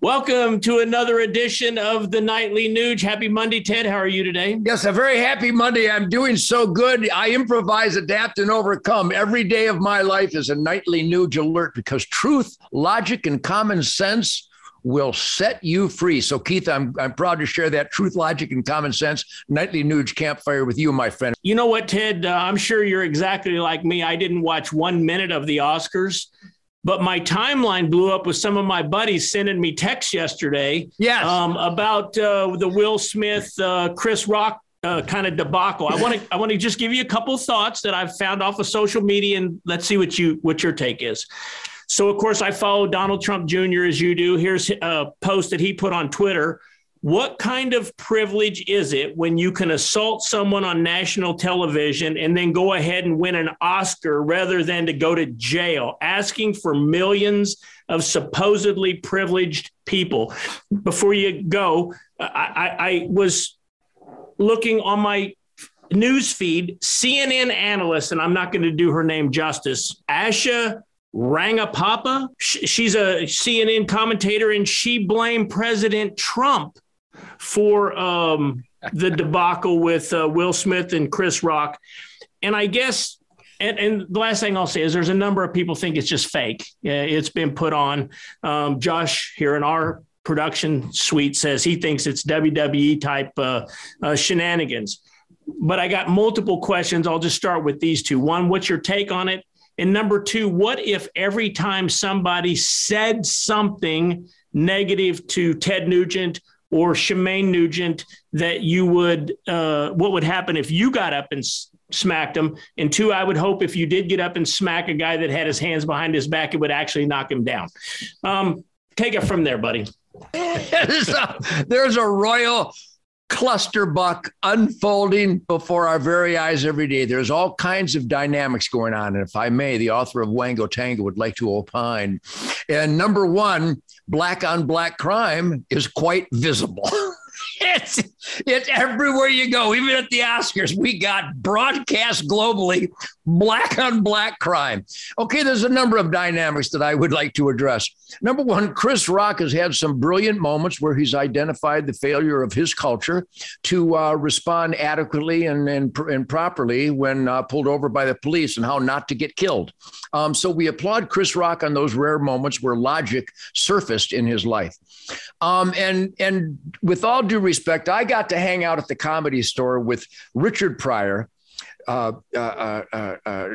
Welcome to another edition of the Nightly Nuge. Happy Monday, Ted. How are you today? Yes, a very happy Monday. I'm doing so good. I improvise, adapt, and overcome. Every day of my life is a nightly Nuge alert because truth, logic, and common sense will set you free. So, Keith, I'm, I'm proud to share that truth, logic, and common sense nightly Nuge campfire with you, my friend. You know what, Ted? Uh, I'm sure you're exactly like me. I didn't watch one minute of the Oscars but my timeline blew up with some of my buddies sending me texts yesterday yes. Um, about uh, the Will Smith, uh, Chris Rock uh, kind of debacle. I want to I want to just give you a couple thoughts that I've found off of social media, and let's see what you what your take is. So, of course, I follow Donald Trump Jr. as you do. Here's a post that he put on Twitter what kind of privilege is it when you can assault someone on national television and then go ahead and win an Oscar rather than to go to jail, asking for millions of supposedly privileged people? Before you go, I, I, I was looking on my news feed, CNN analyst, and I'm not going to do her name justice, Asha Rangapapa. She's a CNN commentator, and she blamed President Trump for um, the debacle with uh, Will Smith and Chris Rock. And I guess, and, and, the last thing I'll say is there's a number of people think it's just fake. It's been put on. Um, Josh here in our production suite says he thinks it's WWE type uh, uh, shenanigans. But I got multiple questions. I'll just start with these two. One, what's your take on it? And number two, what if every time somebody said something negative to Ted Nugent or Shemane Nugent that you would, uh, what would happen if you got up and s- smacked him? And two, I would hope if you did get up and smack a guy that had his hands behind his back, it would actually knock him down. Um, take it from there, buddy. there's, a, there's a royal clusterbuck unfolding before our very eyes every day. There's all kinds of dynamics going on. And if I may, the author of Wango Tango would like to opine. And number one, black on black crime is quite visible. it's it's everywhere you go, even at the Oscars. We got broadcast globally black on black crime. Okay, there's a number of dynamics that I would like to address. Number one, Chris Rock has had some brilliant moments where he's identified the failure of his culture to uh, respond adequately and, and, and properly when uh, pulled over by the police and how not to get killed. Um, so we applaud Chris Rock on those rare moments where logic surfaced in his life. Um, and and with all due respect, I got to hang out at the comedy store with Richard Pryor, uh, uh, uh, uh, uh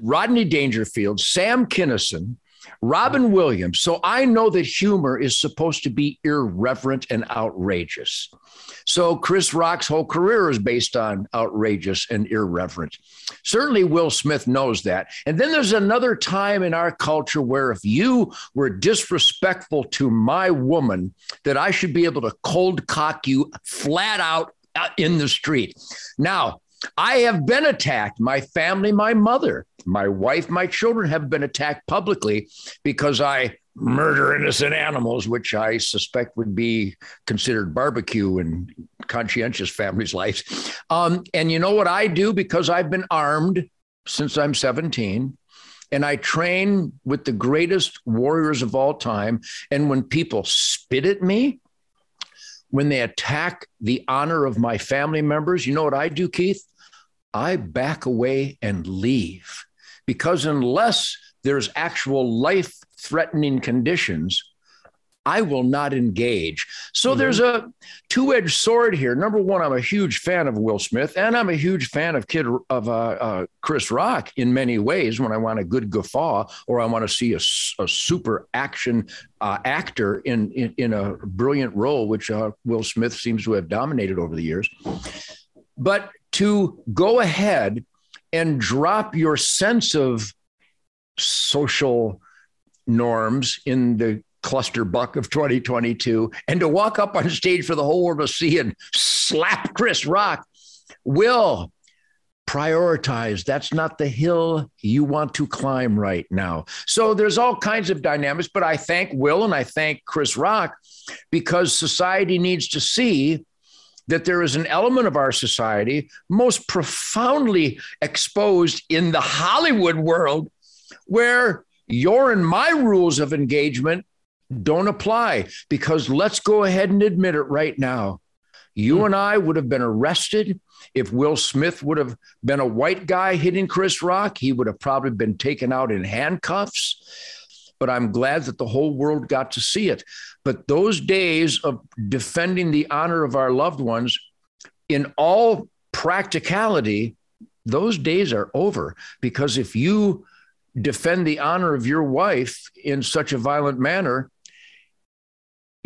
Rodney Dangerfield, Sam Kinison, Robin Williams. So I know that humor is supposed to be irreverent and outrageous. So Chris Rock's whole career is based on outrageous and irreverent. Certainly Will Smith knows that. And then there's another time in our culture where if you were disrespectful to my woman, that I should be able to cold cock you flat out uh, in the street. Now, I have been attacked. My family, my mother, my wife, my children have been attacked publicly because I murder innocent animals, which I suspect would be considered barbecue in conscientious families' lives. Um, and you know what I do because I've been armed since I'm 17 and I train with the greatest warriors of all time. And when people spit at me, when they attack the honor of my family members, you know what I do, Keith? I back away and leave because unless there's actual life threatening conditions, I will not engage. So mm-hmm. there's a two edged sword here. Number one, I'm a huge fan of Will Smith, and I'm a huge fan of Kid of uh, uh, Chris Rock in many ways. When I want a good guffaw, or I want to see a, a super action uh, actor in, in, in a brilliant role, which uh, Will Smith seems to have dominated over the years. But to go ahead and drop your sense of social norms in the cluster buck of 2022 and to walk up on stage for the whole world to see and slap Chris Rock will prioritize. That's not the hill you want to climb right now. So there's all kinds of dynamics, but I thank Will and I thank Chris Rock because society needs to see that there is an element of our society most profoundly exposed in the Hollywood world where your and my rules of engagement don't apply because let's go ahead and admit it right now. You hmm. and I would have been arrested. If Will Smith would have been a white guy hitting Chris Rock, he would have probably been taken out in handcuffs. But I'm glad that the whole world got to see it. But those days of defending the honor of our loved ones, in all practicality, those days are over. Because if you defend the honor of your wife in such a violent manner,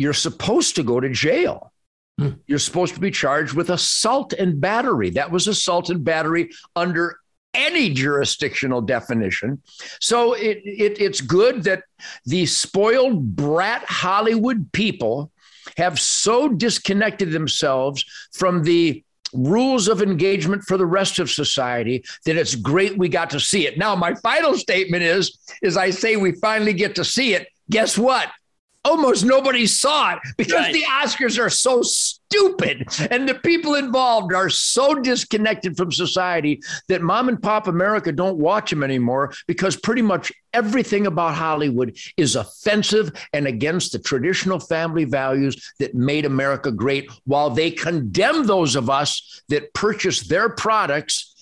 you're supposed to go to jail. Hmm. You're supposed to be charged with assault and battery. That was assault and battery under any jurisdictional definition. So it, it, it's good that the spoiled brat Hollywood people have so disconnected themselves from the rules of engagement for the rest of society that it's great we got to see it. Now, my final statement is, is I say we finally get to see it. Guess what? Almost nobody saw it because right. the Oscars are so stupid and the people involved are so disconnected from society that mom and pop America don't watch them anymore because pretty much everything about Hollywood is offensive and against the traditional family values that made America great while they condemn those of us that purchase their products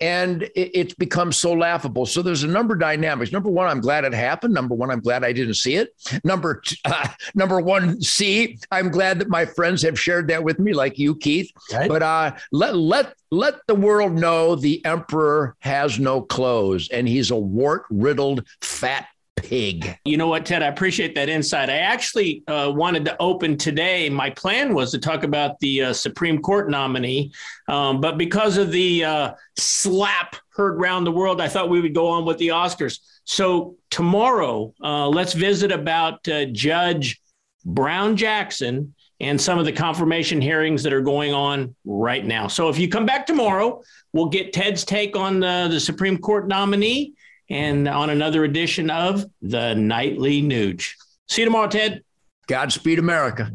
and it, it's become so laughable. So there's a number of dynamics. Number one, I'm glad it happened. Number one, I'm glad I didn't see it. Number uh, number one, C, I'm glad that my friends have shared that with me, like you, Keith. Right. But uh, let let let the world know the emperor has no clothes and he's a wart riddled fat pig. You know what, Ted? I appreciate that insight. I actually uh, wanted to open today. My plan was to talk about the uh, Supreme Court nominee, um, but because of the uh, slap heard around the world, I thought we would go on with the Oscars. So tomorrow, uh, let's visit about uh, Judge Brown Jackson and some of the confirmation hearings that are going on right now. So if you come back tomorrow, we'll get Ted's take on the, the Supreme Court nominee and on another edition of the Nightly Nuge. See you tomorrow, Ted. Godspeed, America.